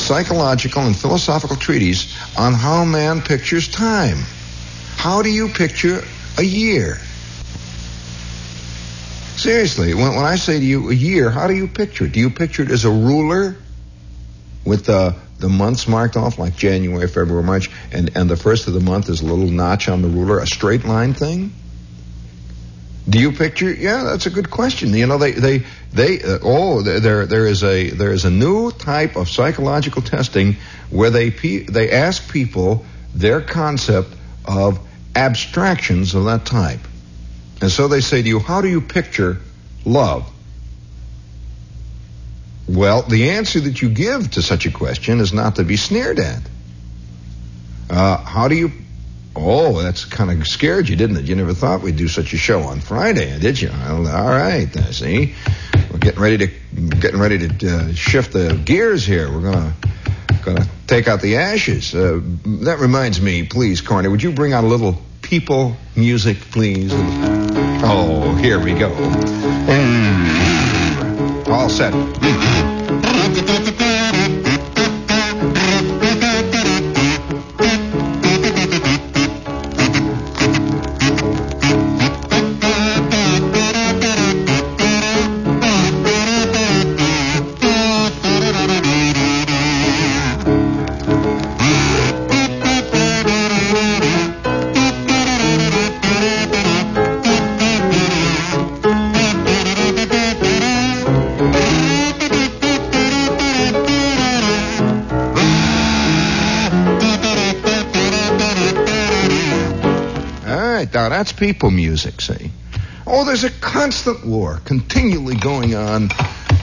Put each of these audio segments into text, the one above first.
psychological and philosophical treatise on how man pictures time. How do you picture a year? Seriously, when, when I say to you a year, how do you picture it? Do you picture it as a ruler with the the months marked off like January, February, March, and, and the first of the month is a little notch on the ruler, a straight line thing? Do you picture? Yeah, that's a good question. You know, they they they uh, oh there there is a there is a new type of psychological testing where they they ask people their concept of abstractions of that type. And so they say to you, how do you picture love? Well, the answer that you give to such a question is not to be sneered at. Uh, how do you? Oh, that's kind of scared you, didn't it? You never thought we'd do such a show on Friday, did you? Well, all right, uh, see, we're getting ready to getting ready to uh, shift the gears here. We're gonna gonna take out the ashes. Uh, that reminds me, please, Corny, would you bring out a little people music, please? Oh, here we go. Mm. All set. People music, see. Oh, there's a constant war continually going on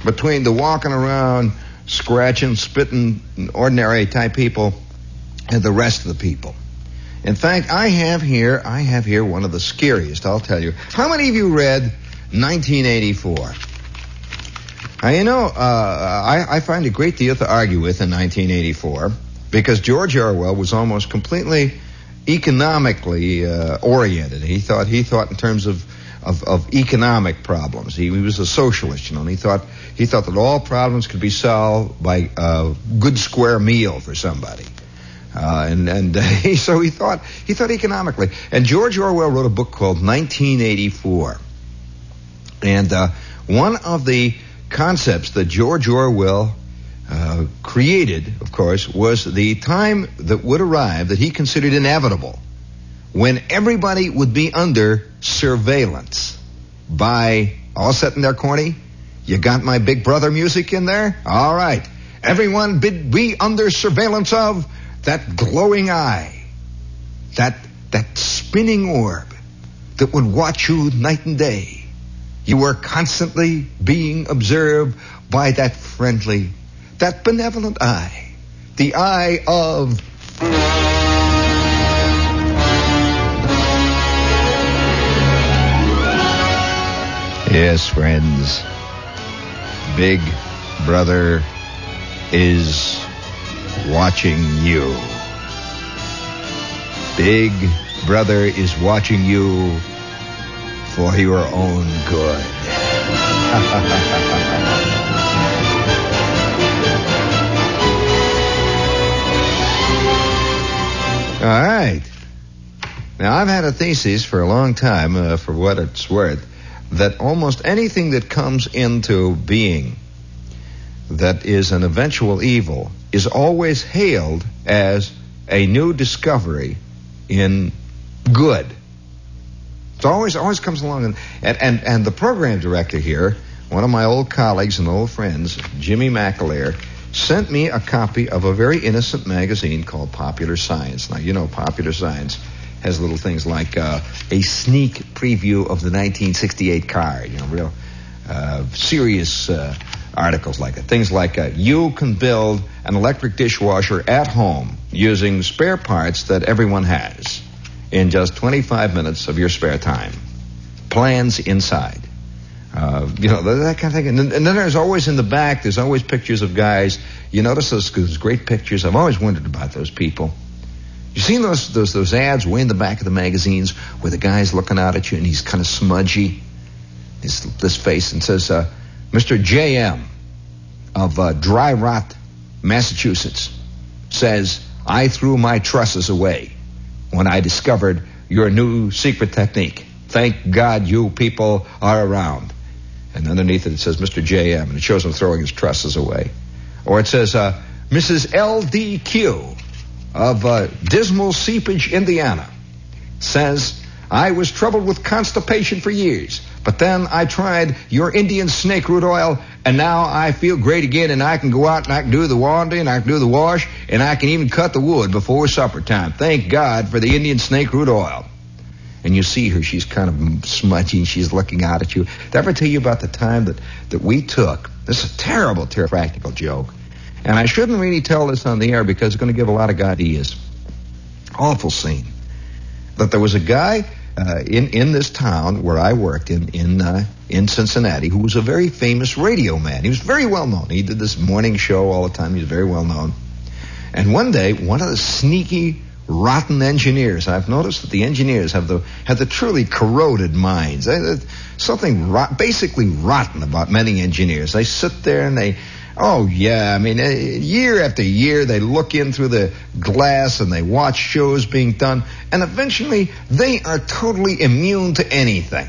between the walking around, scratching, spitting, ordinary type people and the rest of the people. In fact, I have here, I have here one of the scariest, I'll tell you. How many of you read 1984? Now, you know, uh, I, I find a great deal to argue with in 1984 because George Orwell was almost completely economically uh, oriented. He thought he thought in terms of of, of economic problems. He, he, was a socialist, you know, and he thought he thought that all problems could be solved by a good square meal for somebody. Uh, and and uh, he, so he thought he thought economically. And George Orwell wrote a book called 1984. And uh, one of the concepts that George Orwell uh, created, of course, was the time that would arrive that he considered inevitable when everybody would be under surveillance by all set in there, corny. You got my big brother music in there? All right. Everyone be under surveillance of that glowing eye, that, that spinning orb that would watch you night and day. You were constantly being observed by that friendly that benevolent eye, the eye of Yes, friends. Big Brother is watching you. Big Brother is watching you for your own good. All right. Now, I've had a thesis for a long time, uh, for what it's worth, that almost anything that comes into being that is an eventual evil is always hailed as a new discovery in good. It always always comes along, and, and, and, and the program director here, one of my old colleagues and old friends, Jimmy McAleer, sent me a copy of a very innocent magazine called Popular Science. Now, you know, Popular Science has little things like uh, a sneak preview of the 1968 car, you know, real uh, serious uh, articles like it. Things like uh, you can build an electric dishwasher at home using spare parts that everyone has in just 25 minutes of your spare time. Plans inside. Uh, you know, that kind of thing. And then, and then, there's always in the back, there's always pictures of guys. You notice those, those great pictures. I've always wondered about those people. You seen those, those, those ads way in the back of the magazines where the guy's looking out at you and he's kind of smudgy, his, this face, and says, uh, Mr. J.M. of uh, Dry Rot Massachusetts, says, I threw my trusses away when I discovered your new secret technique. Thank God you people are around. And underneath it, it says Mr. J.M., and it shows him throwing his trusses away. Or it says uh, Mrs. L.D.Q. of uh, Dismal Seepage, Indiana, says, I was troubled with constipation for years. But then I tried your Indian snake root oil, and now I feel great again, and I can go out and I can do the laundry, and I can do the wash, and I can even cut the wood before supper time. Thank God for the Indian snake root oil. And you see her, she's kind of smudgy, she's looking out at you. Did I ever tell you about the time that, that we took? This is a terrible, terrible practical joke. And I shouldn't really tell this on the air because it's going to give a lot of ideas. Awful scene. That there was a guy uh, in in this town where I worked in in uh, in Cincinnati, who was a very famous radio man. He was very well known. He did this morning show all the time. He was very well known. And one day, one of the sneaky, rotten engineers. I've noticed that the engineers have the have the truly corroded minds. Something rot, basically rotten about many engineers. They sit there and they Oh yeah, I mean, uh, year after year they look in through the glass and they watch shows being done, and eventually they are totally immune to anything.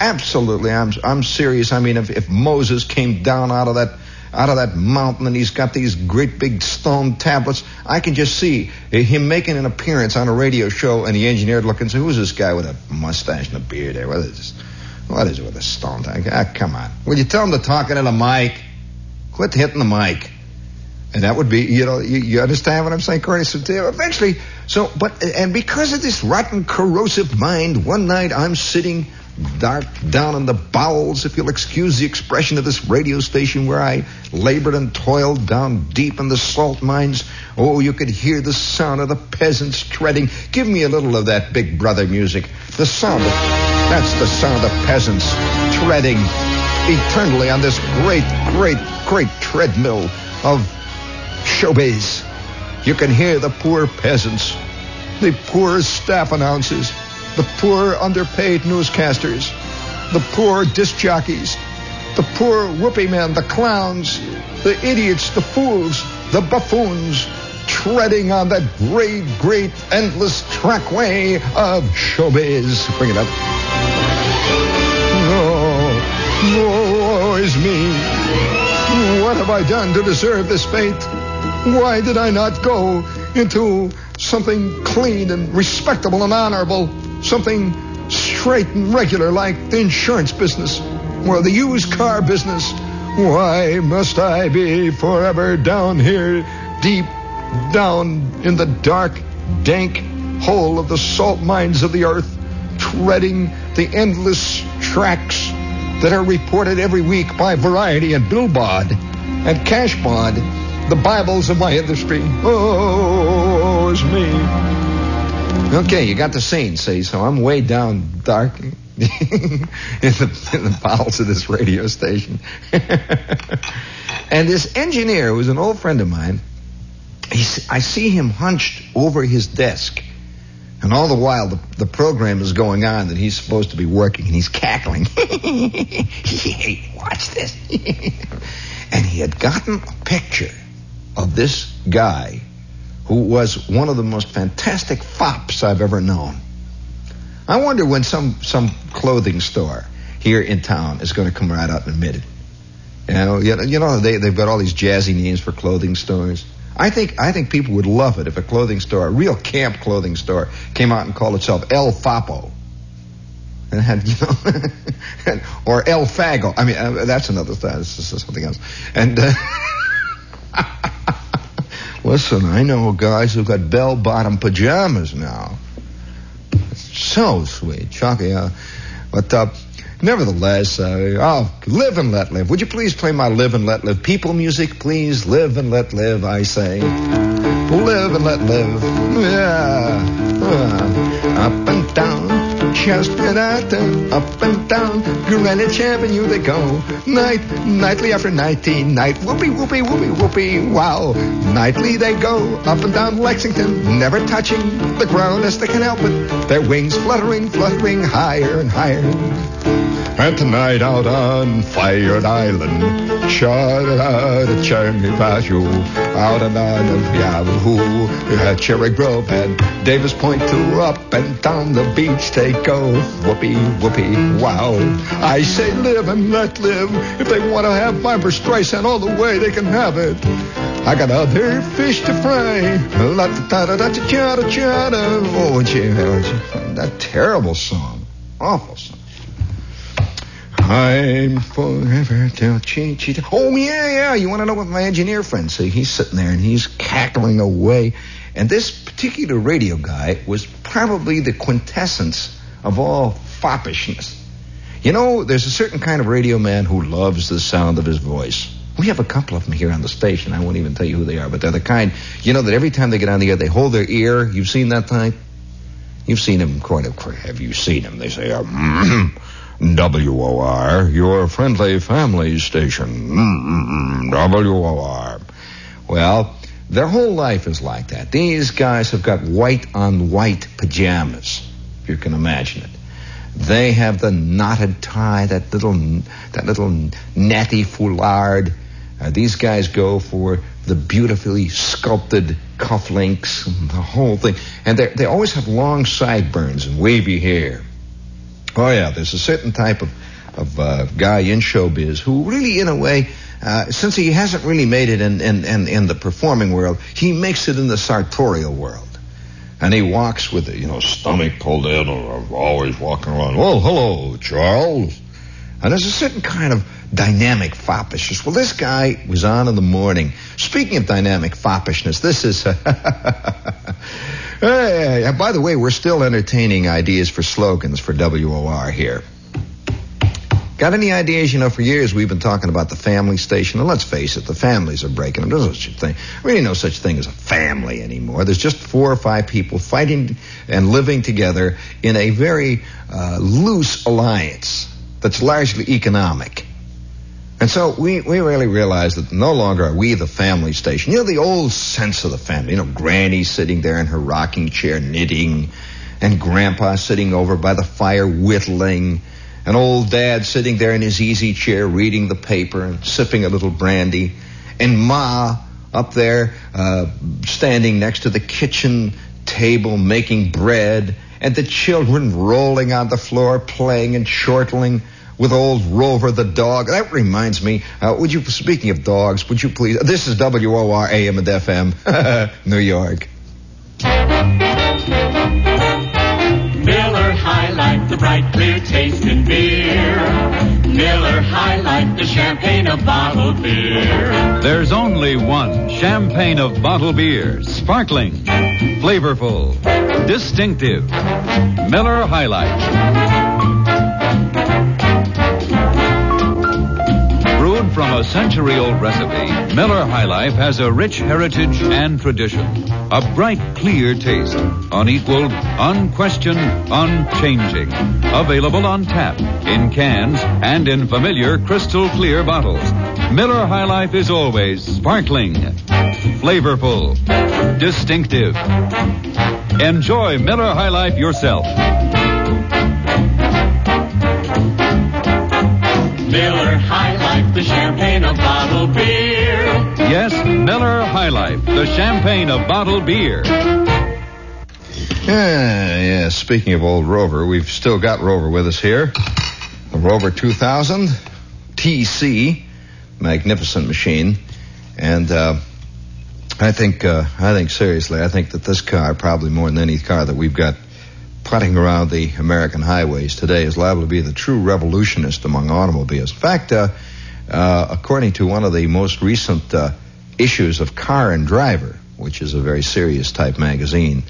Absolutely, I'm I'm serious. I mean, if, if Moses came down out of that out of that mountain and he's got these great big stone tablets, I can just see him making an appearance on a radio show, and the engineer would look and say, "Who's this guy with a mustache and a beard there? What is this? What is it with a stone? Ah, come on! Would you tell him to talk into the mic?" Quit hitting the mic. And that would be, you know, you, you understand what I'm saying? So eventually, so, but, and because of this rotten, corrosive mind, one night I'm sitting dark down in the bowels, if you'll excuse the expression of this radio station where I labored and toiled down deep in the salt mines. Oh, you could hear the sound of the peasants treading. Give me a little of that big brother music. The sound of, that's the sound of peasants treading eternally on this great, great, great treadmill of showbiz. You can hear the poor peasants, the poor staff announcers, the poor underpaid newscasters, the poor disc jockeys, the poor whoopee men, the clowns, the idiots, the fools, the buffoons, treading on that great, great, endless trackway of showbiz. Bring it up. No, no, is me. What have I done to deserve this fate? Why did I not go into something clean and respectable and honorable? Something straight and regular like the insurance business or the used car business? Why must I be forever down here, deep down in the dark, dank hole of the salt mines of the earth, treading the endless tracks that are reported every week by Variety and Billboard and Cashbox, the Bibles of my industry. Oh, it's me. Okay, you got the scene, see, so I'm way down dark in the, in the bowels of this radio station. and this engineer, who's an old friend of mine, I see him hunched over his desk and all the while, the, the program is going on that he's supposed to be working, and he's cackling. Watch this. and he had gotten a picture of this guy who was one of the most fantastic fops I've ever known. I wonder when some, some clothing store here in town is going to come right out and admit it. You know, you know they, they've got all these jazzy names for clothing stores. I think I think people would love it if a clothing store, a real camp clothing store, came out and called itself El Fapo. And had, you know, or El Fago. I mean, uh, that's another thing. This is something else. And uh, listen, I know guys who've got bell-bottom pajamas now. So sweet, Chucky. Uh, but uh, Nevertheless, uh, oh, live and let live. Would you please play my live and let live people music, please? Live and let live, I say. Live and let live. Yeah. Uh, up and down, Chestnut up and down, Greenwich Avenue they go. Night, nightly after nighty night. Whoopee, whoopee, whoopee, whoopee, wow. Nightly they go, up and down Lexington, never touching the ground as they can help it. Their wings fluttering, fluttering higher and higher. And tonight out on Fire Island, out and on Yahoo, uh, Cherry Grove and Davis Point to up and down the beach they go. Whoopee, whoopee, wow. I say live and let live. If they want to have Barbra Streisand all the way, they can have it. I got other fish to fry. La da da da da da da da. Oh, that terrible song, awful song. I'm forever till chi. Oh yeah, yeah. You want to know what my engineer friend say? He's sitting there and he's cackling away. And this particular radio guy was probably the quintessence of all foppishness. You know, there's a certain kind of radio man who loves the sound of his voice. We have a couple of them here on the station. I won't even tell you who they are, but they're the kind, you know, that every time they get on the air, they hold their ear. You've seen that type? You've seen him, quite a Have you seen him? They say, um, WOR, your friendly family station. WOR. Well, their whole life is like that. These guys have got white on white pajamas, if you can imagine it. They have the knotted tie, that little, that little natty foulard. Uh, these guys go for the beautifully sculpted cufflinks, the whole thing, and they always have long sideburns and wavy hair. Oh yeah, there's a certain type of of uh, guy in showbiz who really, in a way, uh, since he hasn't really made it in, in, in, in, the performing world, he makes it in the sartorial world. And he walks with you know, stomach pulled in, or always walking around. Oh, hello, Charles. And there's a certain kind of dynamic foppishness. Well, this guy was on in the morning. Speaking of dynamic foppishness, this is. Hey, by the way, we're still entertaining ideas for slogans for WOR here. Got any ideas? You know, for years we've been talking about the family station, and let's face it, the families are breaking up. There's no such thing. Really, no such thing as a family anymore. There's just four or five people fighting and living together in a very uh, loose alliance that's largely economic. And so we, we really realized that no longer are we the family station. You know, the old sense of the family. You know, Granny sitting there in her rocking chair knitting, and Grandpa sitting over by the fire whittling, and old Dad sitting there in his easy chair reading the paper and sipping a little brandy, and Ma up there uh, standing next to the kitchen table making bread, and the children rolling on the floor playing and chortling with old Rover the dog. That reminds me. Uh, would you, speaking of dogs, would you please? This is WOR AM and FM, New York. Miller High Life, the bright, clear taste in beer. Miller High Life, the champagne of bottled beer. There's only one champagne of bottled beer, sparkling, flavorful, distinctive. Miller High Life. Century old recipe, Miller High Life has a rich heritage and tradition. A bright, clear taste, unequaled, unquestioned, unchanging. Available on tap, in cans, and in familiar crystal clear bottles. Miller High Life is always sparkling, flavorful, distinctive. Enjoy Miller High Life yourself. Miller High Life, the champagne of bottled beer. Yes, Miller High Life, the champagne of bottled beer. Yeah, yeah. Speaking of old Rover, we've still got Rover with us here. The Rover 2000 TC, magnificent machine, and uh, I think uh, I think seriously, I think that this car, probably more than any car that we've got putting around the American highways today is liable to be the true revolutionist among automobiles. In fact, uh, uh, according to one of the most recent uh, issues of Car and Driver, which is a very serious type magazine,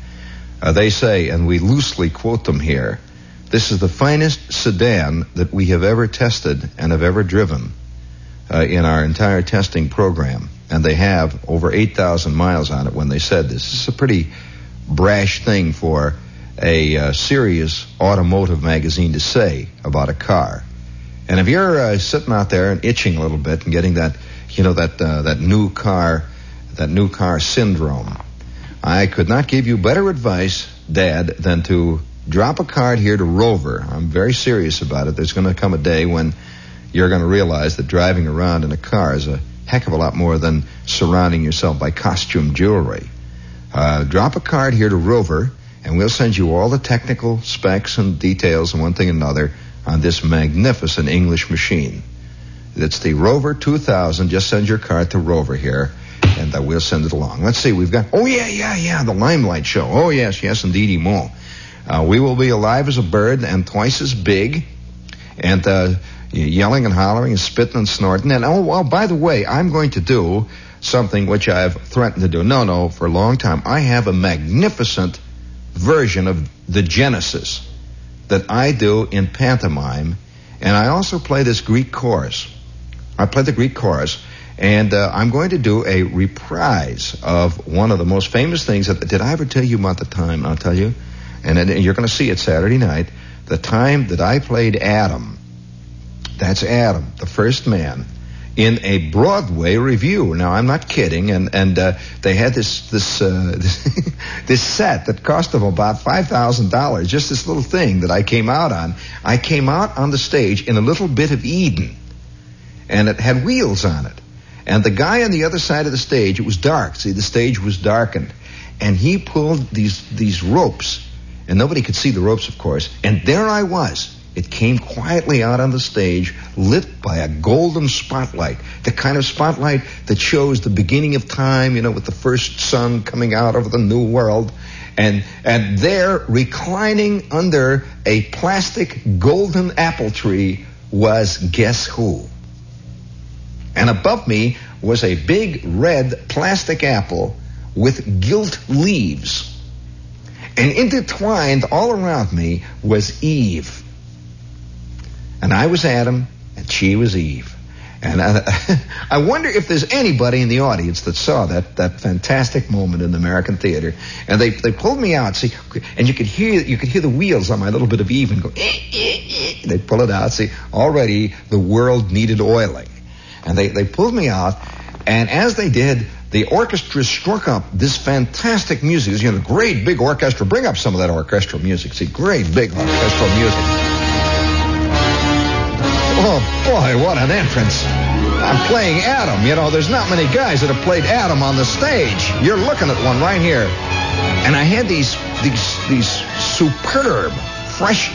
uh, they say, and we loosely quote them here, this is the finest sedan that we have ever tested and have ever driven uh, in our entire testing program. And they have over 8,000 miles on it when they said this. This is a pretty brash thing for a uh, serious automotive magazine to say about a car. And if you're uh, sitting out there and itching a little bit and getting that, you know, that uh, that new car, that new car syndrome, I could not give you better advice, Dad, than to drop a card here to Rover. I'm very serious about it. There's going to come a day when you're going to realize that driving around in a car is a heck of a lot more than surrounding yourself by costume jewelry. Uh, drop a card here to Rover, and we'll send you all the technical specs and details and one thing and another on this magnificent English machine. It's the Rover 2000. Just send your card to Rover here, and uh, we'll send it along. Let's see. We've got. Oh yeah, yeah, yeah. The Limelight Show. Oh yes, yes, indeed. Uh, we will be alive as a bird and twice as big, and uh, yelling and hollering and spitting and snorting. And oh, well, by the way, I'm going to do something which I've threatened to do. No, no, for a long time. I have a magnificent version of the Genesis that I do in pantomime, and I also play this Greek chorus. I play the Greek chorus, and uh, I'm going to do a reprise of one of the most famous things. That, did I ever tell you about the time? I'll tell you, and, and you're going to see it Saturday night. The time that I played Adam. That's Adam, the first man, in a Broadway review. Now I'm not kidding, and and uh, they had this this uh, this set that cost them about five thousand dollars. Just this little thing that I came out on. I came out on the stage in a little bit of Eden and it had wheels on it. And the guy on the other side of the stage, it was dark. See, the stage was darkened. And he pulled these, these ropes, and nobody could see the ropes, of course. And there I was. It came quietly out on the stage, lit by a golden spotlight. The kind of spotlight that shows the beginning of time, you know, with the first sun coming out of the new world. And, and there, reclining under a plastic golden apple tree, was guess who? And above me was a big red plastic apple with gilt leaves. And intertwined all around me was Eve. And I was Adam, and she was Eve. And I, I, wonder if there's anybody in the audience that saw that, that fantastic moment in the American theater. And they, they pulled me out, see, and you could hear you could hear the wheels on my little bit of Eve and go. Eh, eh, eh. They pull it out. See, already the world needed oiling. And they, they pulled me out, and as they did, the orchestra struck up this fantastic music. You know, great big orchestra. Bring up some of that orchestral music. See, great big orchestral music. Oh boy, what an entrance. I'm playing Adam. You know, there's not many guys that have played Adam on the stage. You're looking at one right here. And I had these these these superb, fresh,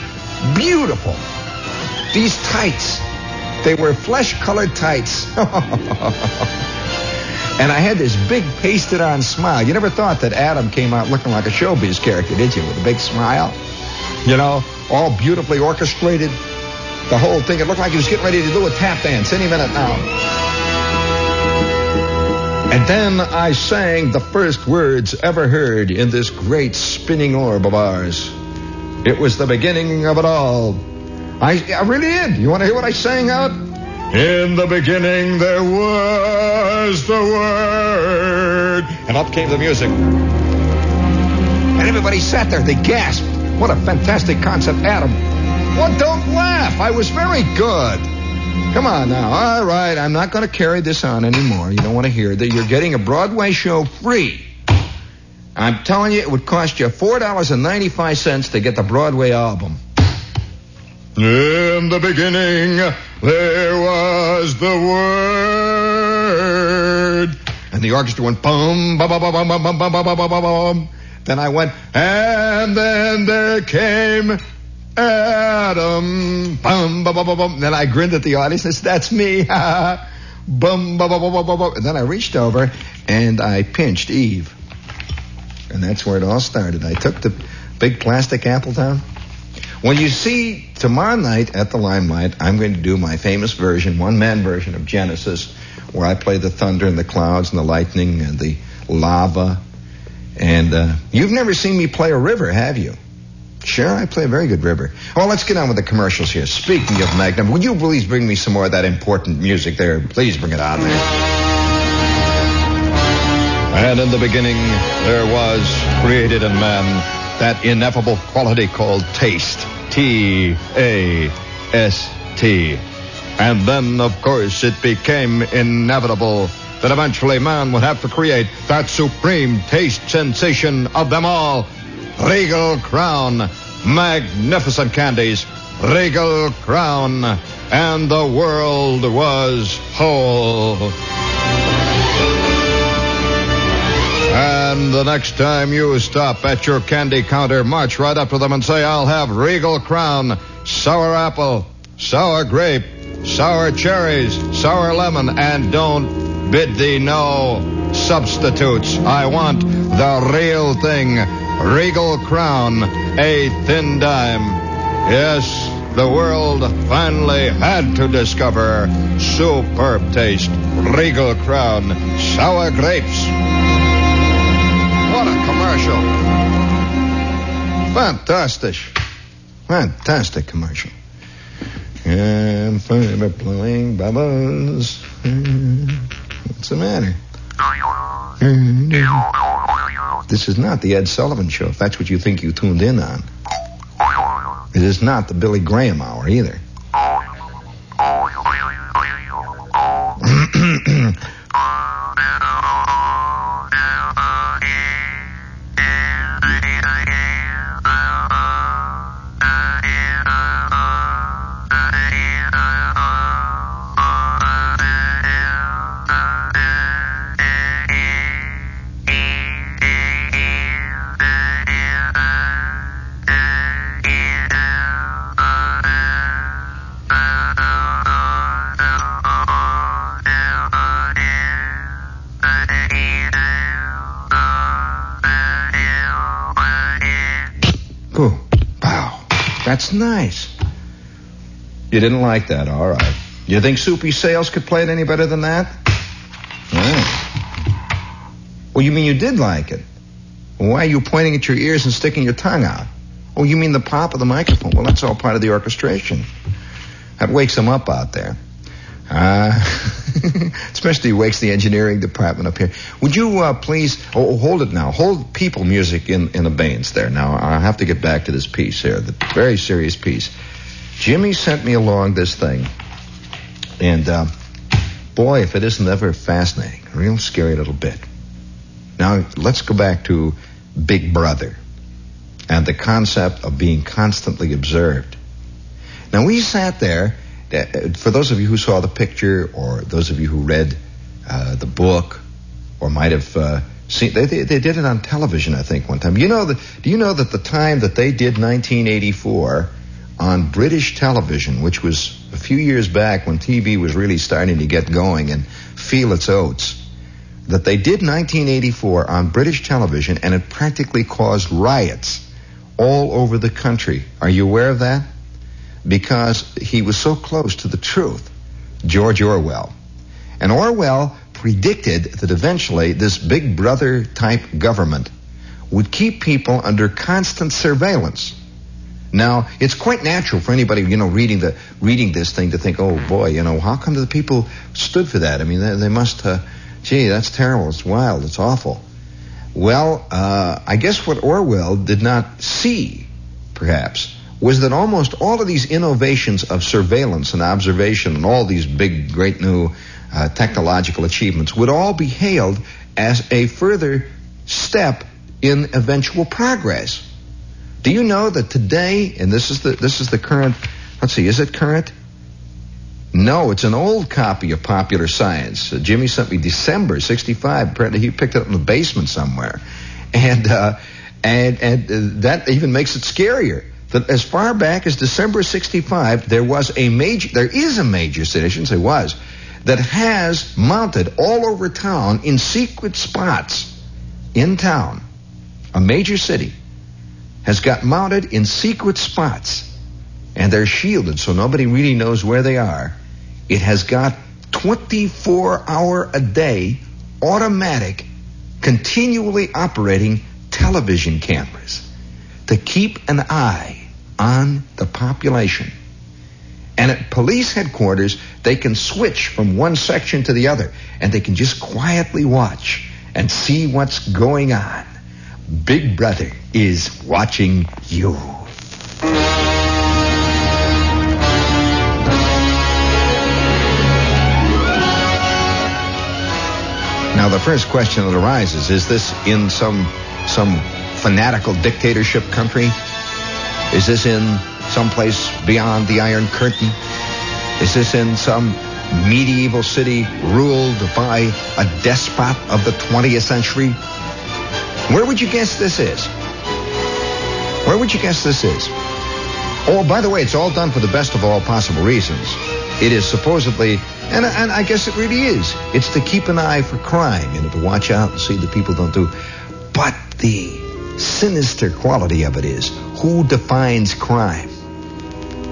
beautiful, these tights they were flesh-colored tights. and I had this big pasted-on smile. You never thought that Adam came out looking like a showbiz character, did you? With a big smile. You know, all beautifully orchestrated. The whole thing. It looked like he was getting ready to do a tap dance any minute now. And then I sang the first words ever heard in this great spinning orb of ours. It was the beginning of it all. I, I really did. You want to hear what I sang out? In the beginning there was the Word. And up came the music. And everybody sat there. They gasped. What a fantastic concept, Adam. Well, don't laugh. I was very good. Come on now. All right, I'm not going to carry this on anymore. You don't want to hear that you're getting a Broadway show free. I'm telling you, it would cost you $4.95 to get the Broadway album. In the beginning, there was the Word. And the orchestra went bum, bum, bum, bum, bum, bum, bum, bum, bum, bum, bum. Then I went, and then there came Adam. Bum, bum, bum, bum, bum. Then I grinned at the audience and said, that's me. bum, bum, bum, bum, bum, bum. And then I reached over and I pinched Eve. And that's where it all started. I took the big plastic apple down when you see tomorrow night at the Limelight, I'm going to do my famous version, one man version of Genesis, where I play the thunder and the clouds and the lightning and the lava. And uh, you've never seen me play a river, have you? Sure, I play a very good river. Well, let's get on with the commercials here. Speaking of Magnum, would you please bring me some more of that important music there? Please bring it on there. And in the beginning, there was created in man that ineffable quality called taste. T A S T. And then, of course, it became inevitable that eventually man would have to create that supreme taste sensation of them all Regal Crown. magnificent candies, Regal Crown, and the world was whole. And the next time you stop at your candy counter, march right up to them and say, I'll have Regal Crown, sour apple, sour grape, sour cherries, sour lemon, and don't bid thee no substitutes. I want the real thing, Regal Crown, a thin dime. Yes, the world finally had to discover superb taste, Regal Crown, sour grapes. What a commercial. Fantastic. Fantastic commercial. I'm blowing bubbles. Hmm, what's the matter? Hmm, hmm. This is not the Ed Sullivan Show, if that's what you think you tuned in on. It is not the Billy Graham Hour either. You didn't like that, all right. You think Soupy Sales could play it any better than that? Oh. Well, you mean you did like it? Why are you pointing at your ears and sticking your tongue out? Oh, you mean the pop of the microphone? Well, that's all part of the orchestration. That wakes them up out there. Uh, especially wakes the engineering department up here. Would you uh, please oh, hold it now? Hold people music in in abeyance there. Now I have to get back to this piece here, the very serious piece. Jimmy sent me along this thing, and uh, boy, if it isn't ever fascinating, a real scary little bit. Now let's go back to Big Brother and the concept of being constantly observed. Now we sat there uh, for those of you who saw the picture, or those of you who read uh, the book, or might have uh, seen, they, they, they did it on television, I think, one time. You know that? Do you know that the time that they did 1984 on British television, which was a few years back when TV was really starting to get going and feel its oats, that they did 1984 on British television, and it practically caused riots all over the country. Are you aware of that? because he was so close to the truth, George Orwell. And Orwell predicted that eventually this big brother type government would keep people under constant surveillance. Now, it's quite natural for anybody, you know, reading the reading this thing to think, oh boy, you know, how come the people stood for that? I mean, they, they must, uh, gee, that's terrible. It's wild. It's awful. Well, uh, I guess what Orwell did not see, perhaps, was that almost all of these innovations of surveillance and observation and all these big, great new uh, technological achievements would all be hailed as a further step in eventual progress. Do you know that today, and this is the this is the current, let's see, is it current? No, it's an old copy of Popular Science. Uh, Jimmy sent me December '65. Apparently, he picked it up in the basement somewhere, and uh, and and uh, that even makes it scarier that as far back as December 65, there was a major, there is a major city, I shouldn't say was, that has mounted all over town in secret spots in town. A major city has got mounted in secret spots and they're shielded so nobody really knows where they are. It has got 24 hour a day automatic continually operating television cameras to keep an eye on the population. And at police headquarters, they can switch from one section to the other and they can just quietly watch and see what's going on. Big Brother is watching you. Now, the first question that arises is this in some, some fanatical dictatorship country? Is this in some place beyond the Iron Curtain? Is this in some medieval city ruled by a despot of the 20th century? Where would you guess this is? Where would you guess this is? Oh, by the way, it's all done for the best of all possible reasons. It is supposedly, and, and I guess it really is, it's to keep an eye for crime, you know, to watch out and see that people don't do. But the sinister quality of it is, who defines crime?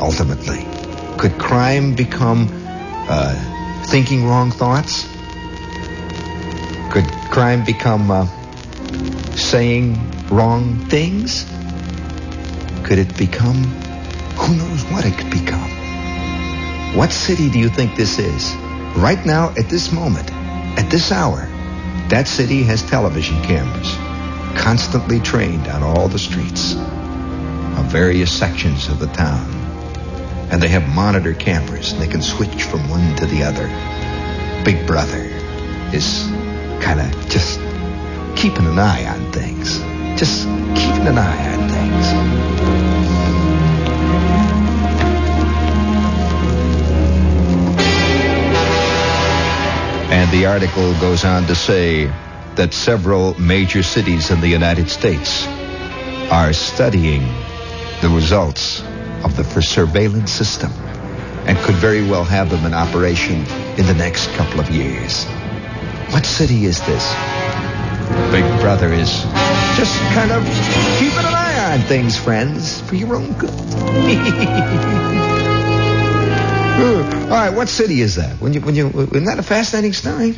Ultimately, could crime become uh, thinking wrong thoughts? Could crime become uh, saying wrong things? Could it become? Who knows what it could become? What city do you think this is? Right now, at this moment, at this hour, that city has television cameras constantly trained on all the streets of various sections of the town. And they have monitor cameras and they can switch from one to the other. Big Brother is kind of just keeping an eye on things. Just keeping an eye on things. And the article goes on to say that several major cities in the United States are studying the results of the surveillance system and could very well have them in operation in the next couple of years. What city is this? Big Brother is just kind of keeping an eye on things, friends, for your own good. All right, what city is that? When you, when you, isn't that a fascinating story?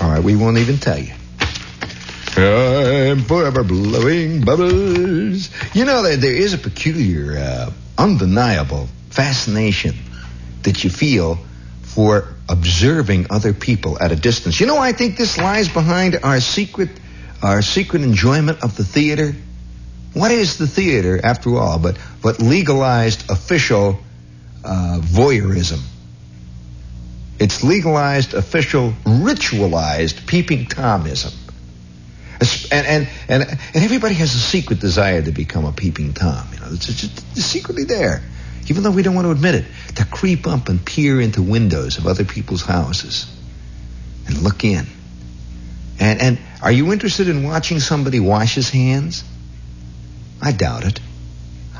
All right, we won't even tell you. I'm forever blowing bubbles. You know, there, there is a peculiar, uh, undeniable fascination that you feel for observing other people at a distance. You know, I think this lies behind our secret, our secret enjoyment of the theater. What is the theater, after all, but but legalized official uh, voyeurism? It's legalized, official, ritualized peeping tomism. And, and, and, and everybody has a secret desire to become a peeping Tom. You know, it's, just, it's secretly there, even though we don't want to admit it, to creep up and peer into windows of other people's houses and look in. And, and are you interested in watching somebody wash his hands? I doubt it.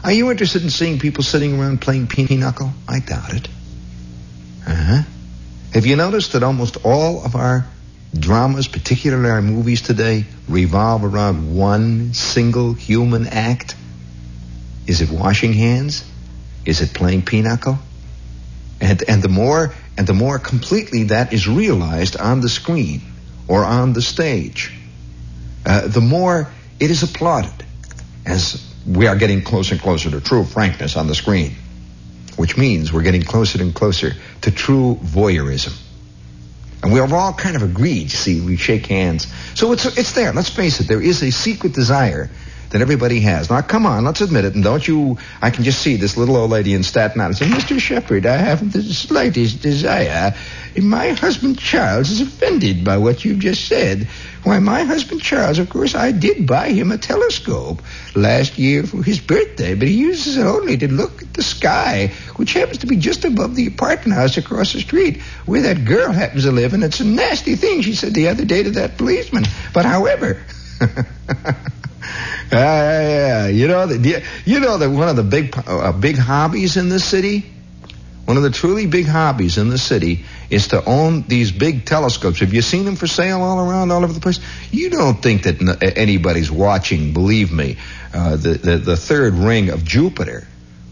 Are you interested in seeing people sitting around playing pinochle? I doubt it. Uh huh. Have you noticed that almost all of our dramas, particularly our movies today, revolve around one single human act? Is it washing hands? Is it playing pinochle? And, and the more and the more completely that is realized on the screen or on the stage, uh, the more it is applauded as we are getting closer and closer to true frankness on the screen, which means we're getting closer and closer to true voyeurism. And we've all kind of agreed, see, we shake hands. So it's, it's there. Let's face it. There is a secret desire that everybody has. Now, come on, let's admit it. And don't you, I can just see this little old lady in Staten Island saying, Mr. Shepherd, I haven't the slightest desire. My husband Charles is offended by what you've just said. Why, my husband Charles, of course, I did buy him a telescope last year for his birthday, but he uses it only to look at the sky, which happens to be just above the apartment house across the street where that girl happens to live. And it's a nasty thing, she said the other day to that policeman. But however, Uh, yeah, you know that you know that one of the big uh, big hobbies in this city, one of the truly big hobbies in the city is to own these big telescopes. Have you seen them for sale all around, all over the place? You don't think that n- anybody's watching? Believe me, uh, the, the the third ring of Jupiter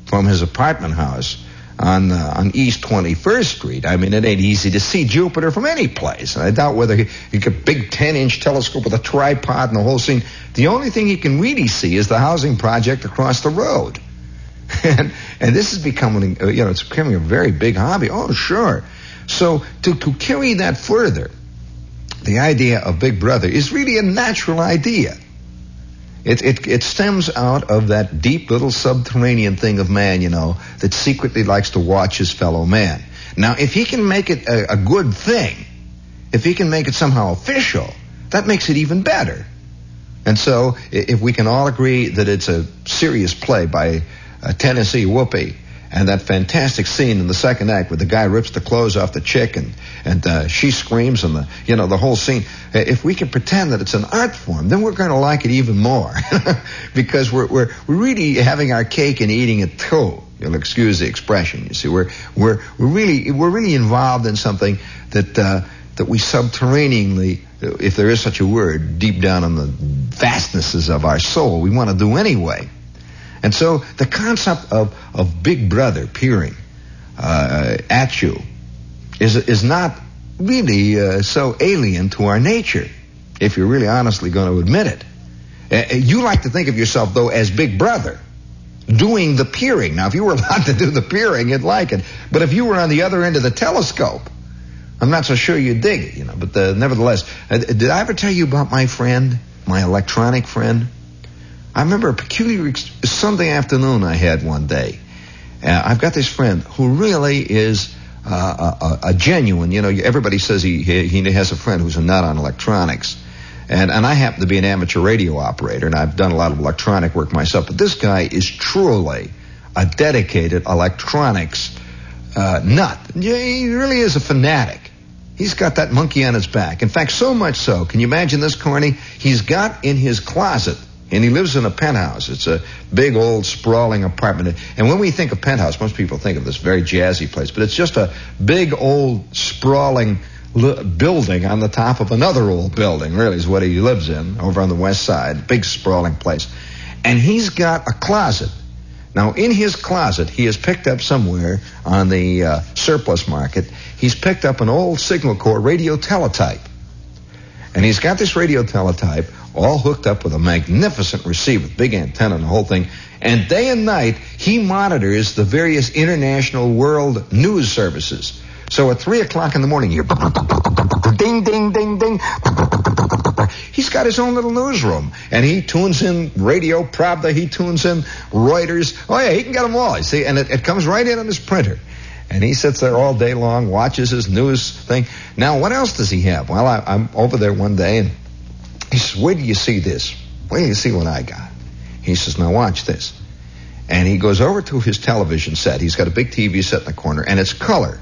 from his apartment house on uh, on East 21st Street. I mean, it ain't easy to see Jupiter from any place. And I doubt whether he, he a big 10 inch telescope with a tripod and the whole scene. The only thing he can really see is the housing project across the road. and and this is becoming, uh, you know, it's becoming a very big hobby. Oh, sure. So to to carry that further, the idea of Big Brother is really a natural idea. It, it, it stems out of that deep little subterranean thing of man, you know, that secretly likes to watch his fellow man. Now, if he can make it a, a good thing, if he can make it somehow official, that makes it even better. And so, if we can all agree that it's a serious play by uh, Tennessee Whoopi, and that fantastic scene in the second act where the guy rips the clothes off the chick and and uh, she screams and the you know the whole scene. Uh, if we can pretend that it's an art form, then we're going to like it even more because we're we're we're really having our cake and eating it too. You'll excuse the expression. You see, we're we're we're really we're really involved in something that uh, that we subterraneanly, if there is such a word, deep down in the vastnesses of our soul, we want to do anyway. And so the concept of, of Big Brother peering uh, at you is, is not really uh, so alien to our nature, if you're really honestly going to admit it. Uh, you like to think of yourself, though, as Big Brother doing the peering. Now, if you were allowed to do the peering, you'd like it. But if you were on the other end of the telescope, I'm not so sure you'd dig it, you know. But uh, nevertheless, uh, did I ever tell you about my friend, my electronic friend? I remember a peculiar Sunday afternoon I had one day. Uh, I've got this friend who really is uh, a, a, genuine, you know, everybody says he, he has a friend who's a nut on electronics. And, and I happen to be an amateur radio operator, and I've done a lot of electronic work myself. But this guy is truly a dedicated electronics uh, nut. He really is a fanatic. He's got that monkey on his back. In fact, so much so, can you imagine this, Corny? He's got in his closet and he lives in a penthouse. It's a big old sprawling apartment. And when we think of penthouse, most people think of this very jazzy place, but it's just a big old sprawling building on the top of another old building, really is what he lives in over on the west side. Big sprawling place. And he's got a closet. Now, in his closet, he has picked up somewhere on the uh, surplus market, he's picked up an old Signal Corps radio teletype. And he's got this radio teletype all hooked up with a magnificent receiver, big antenna and the whole thing. And day and night, he monitors the various international world news services. So at 3 o'clock in the morning, you ding, ding, ding, ding. He's got his own little newsroom. And he tunes in Radio Pravda, he tunes in Reuters. Oh, yeah, he can get them all. You see, and it, it comes right in on his printer. And he sits there all day long, watches his news thing. Now, what else does he have? Well, I, I'm over there one day, and he says, Where do you see this? Where do you see what I got? He says, Now watch this. And he goes over to his television set. He's got a big TV set in the corner, and it's color.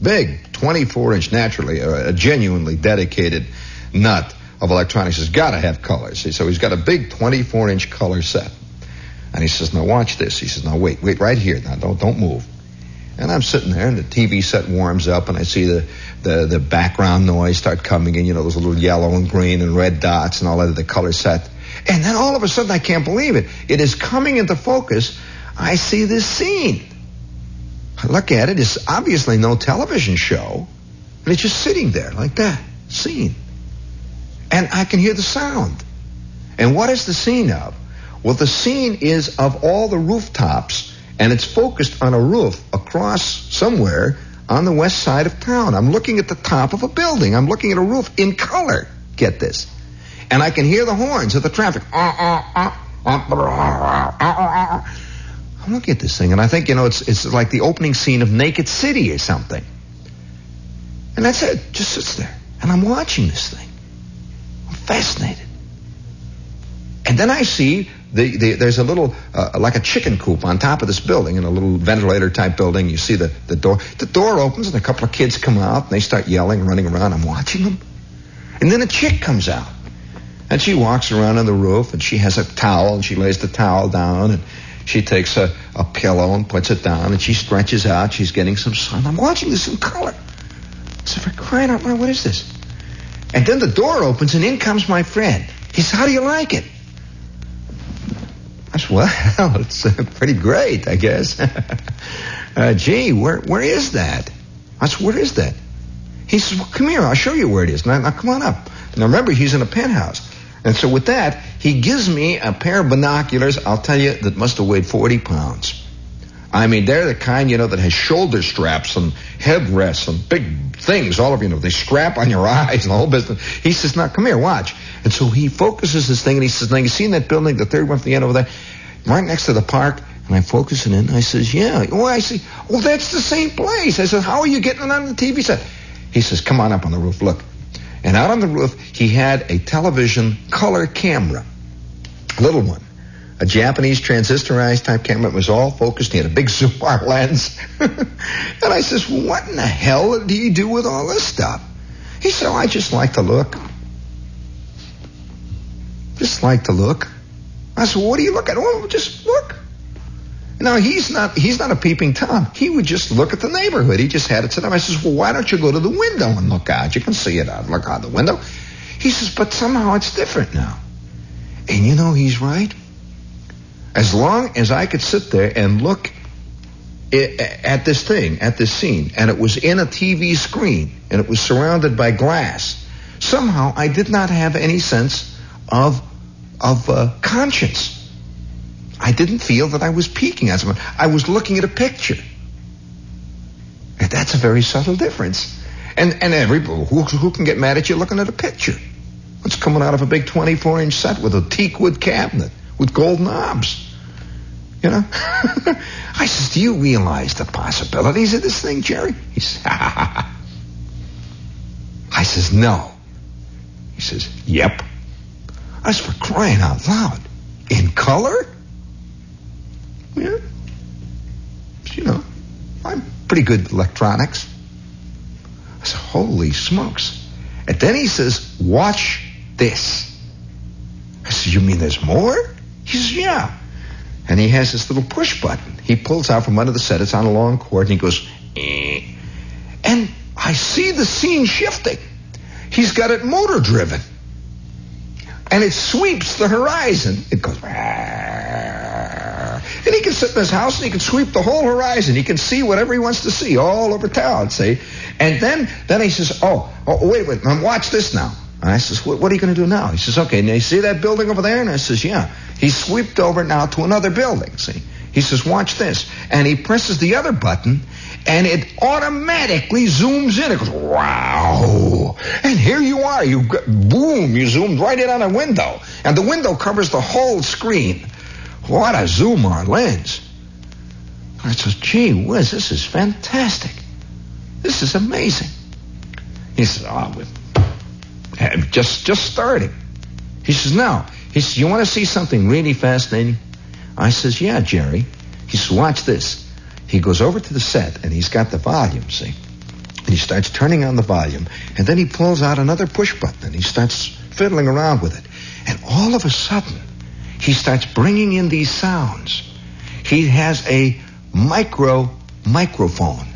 Big, 24 inch, naturally, a, a genuinely dedicated nut of electronics has got to have colors. So he's got a big 24 inch color set. And he says, Now watch this. He says, Now wait, wait right here. Now don't, don't move. And I'm sitting there, and the TV set warms up, and I see the, the, the background noise start coming in, you know, those little yellow and green and red dots and all that, the color set. And then all of a sudden, I can't believe it. It is coming into focus. I see this scene. I look at it. It's obviously no television show. And it's just sitting there like that, scene. And I can hear the sound. And what is the scene of? Well, the scene is of all the rooftops and it's focused on a roof across somewhere on the west side of town. I'm looking at the top of a building. I'm looking at a roof in color. Get this. And I can hear the horns of the traffic. I'm looking at this thing, and I think, you know, it's, it's like the opening scene of Naked City or something. And that's it. Just sits there. And I'm watching this thing. I'm fascinated. And then I see the, the, there's a little, uh, like a chicken coop on top of this building in a little ventilator type building. You see the, the door. The door opens and a couple of kids come out and they start yelling, running around. I'm watching them. And then a chick comes out. And she walks around on the roof and she has a towel and she lays the towel down and she takes a, a pillow and puts it down and she stretches out. She's getting some sun. I'm watching this in color. I said, for crying out loud, what is this? And then the door opens and in comes my friend. He says, how do you like it? I well, it's uh, pretty great, I guess. uh, gee, where where is that? I said, where is that? He says, well, come here, I'll show you where it is. Now, now come on up. Now remember, he's in a penthouse. And so with that, he gives me a pair of binoculars, I'll tell you, that must have weighed 40 pounds. I mean, they're the kind, you know, that has shoulder straps and headrests and big things all of you know. They strap on your eyes and the whole business. He says, now come here, watch. And so he focuses this thing and he says, now you see in that building, the third one from the end over there, right next to the park? And I focus it in. I says, yeah. Oh, I see. Oh, that's the same place. I said, how are you getting it on the TV set? He says, come on up on the roof, look. And out on the roof, he had a television color camera. little one. A Japanese transistorized type camera. It was all focused. He had a big zoom lens. and I says, what in the hell do you do with all this stuff? He said, oh, I just like to look. Just like to look. I said, what do you look at? Oh, just look. Now he's not he's not a peeping tom. He would just look at the neighborhood. He just had it set up. I says, Well, why don't you go to the window and look out? You can see it out. Look out the window. He says, But somehow it's different now. And you know he's right. As long as I could sit there and look at this thing, at this scene, and it was in a TV screen, and it was surrounded by glass, somehow I did not have any sense of of uh, conscience. I didn't feel that I was peeking at someone. I was looking at a picture. And that's a very subtle difference. And and every who, who can get mad at you looking at a picture? It's coming out of a big 24 inch set with a teak wood cabinet with gold knobs. You know? I says, Do you realize the possibilities of this thing, Jerry? He says, I says, No. He says, Yep. I was for crying out loud. In color? Yeah. You know, I'm pretty good at electronics. I said, holy smokes. And then he says, watch this. I said, you mean there's more? He says, yeah. And he has this little push button. He pulls out from under the set. It's on a long cord, and he goes, eh. and I see the scene shifting. He's got it motor driven. And it sweeps the horizon. It goes, and he can sit in his house and he can sweep the whole horizon. He can see whatever he wants to see all over town, see? And then, then he says, oh, oh wait, wait, watch this now. And I says, what, what are you going to do now? He says, okay, now you see that building over there? And I says, yeah. He swept over now to another building, see? He says, watch this. And he presses the other button and it automatically zooms in. It goes, wow. And here you are. You, boom, you zoomed right in on a window. And the window covers the whole screen. What a zoom on lens. I said, gee whiz, this is fantastic. This is amazing. He says, ah, oh, we're just, just starting. He says, now, he says, you want to see something really fascinating? I says, yeah, Jerry. He says, watch this. He goes over to the set and he's got the volume, see? And he starts turning on the volume and then he pulls out another push button and he starts fiddling around with it. And all of a sudden, he starts bringing in these sounds. He has a micro microphone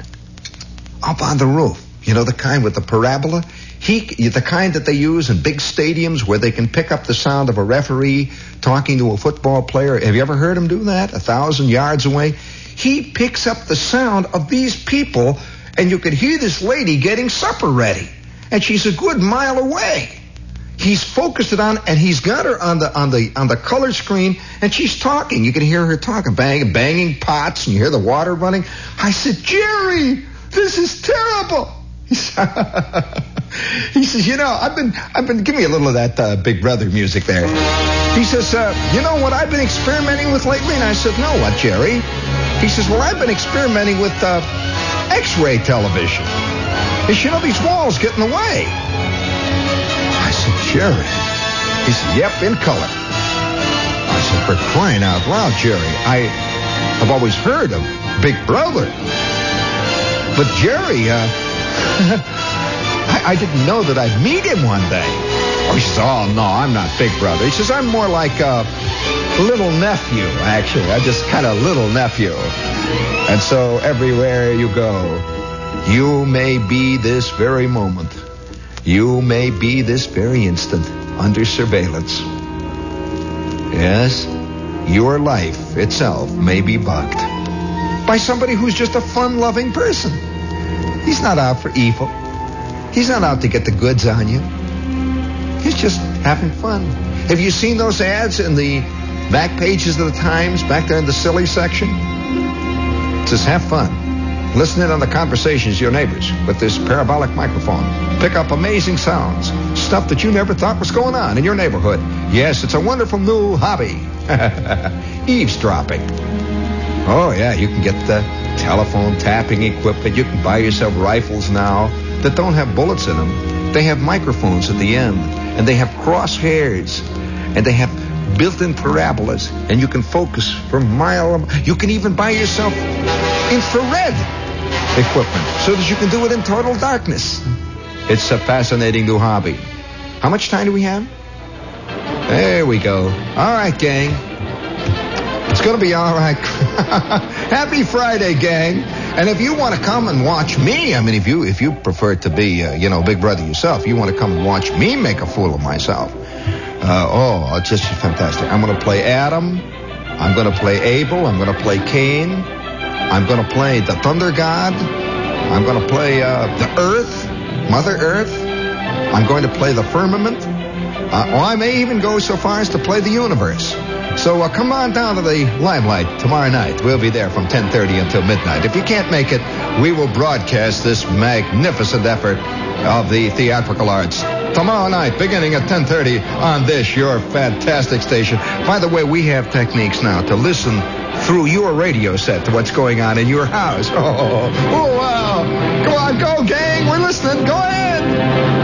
up on the roof. You know, the kind with the parabola? He, the kind that they use in big stadiums where they can pick up the sound of a referee talking to a football player. Have you ever heard him do that? A thousand yards away? He picks up the sound of these people, and you could hear this lady getting supper ready. And she's a good mile away he's focused it on, and he's got her on the on the on the color screen, and she's talking. You can hear her talking, banging, banging pots, and you hear the water running. I said, Jerry, this is terrible. He says, you know, I've been, I've been, give me a little of that uh, Big Brother music there. He says, uh, you know what I've been experimenting with lately? And I said, no, what, Jerry? He says, well, I've been experimenting with uh, X-ray television. He says, you know, these walls get in the way. I said, Jerry. He said, yep, in color. I said, for crying out loud, Jerry, I have always heard of Big Brother. But Jerry, uh, I, I, didn't know that I'd meet him one day. Oh, he says, oh, no, I'm not Big Brother. He says, I'm more like a little nephew, actually. I'm just kind of little nephew. And so everywhere you go, you may be this very moment you may be this very instant under surveillance. Yes, your life itself may be bugged by somebody who's just a fun loving person. He's not out for evil. He's not out to get the goods on you. He's just having fun. Have you seen those ads in the back pages of the Times, back there in the silly section? It says, have fun. Listen in on the conversations of your neighbors with this parabolic microphone. Pick up amazing sounds, stuff that you never thought was going on in your neighborhood. Yes, it's a wonderful new hobby. Eavesdropping. Oh, yeah, you can get the telephone tapping equipment. You can buy yourself rifles now that don't have bullets in them. They have microphones at the end, and they have crosshairs, and they have built-in parabolas, and you can focus for mile. You can even buy yourself infrared equipment so that you can do it in total darkness. It's a fascinating new hobby. How much time do we have? There we go. All right, gang. Going to be all right. Happy Friday, gang. And if you want to come and watch me, I mean, if you if you prefer to be, uh, you know, Big Brother yourself, you want to come and watch me make a fool of myself. Uh, oh, it's just fantastic. I'm going to play Adam. I'm going to play Abel. I'm going to play Cain. I'm going to play the Thunder God. I'm going to play uh, the Earth, Mother Earth. I'm going to play the firmament. Uh, or I may even go so far as to play the universe. So uh, come on down to the limelight tomorrow night. We'll be there from 10:30 until midnight. If you can't make it, we will broadcast this magnificent effort of the theatrical arts tomorrow night, beginning at 10:30 on this your fantastic station. By the way, we have techniques now to listen through your radio set to what's going on in your house. Oh, oh wow! Come on, go, gang! We're listening. Go ahead.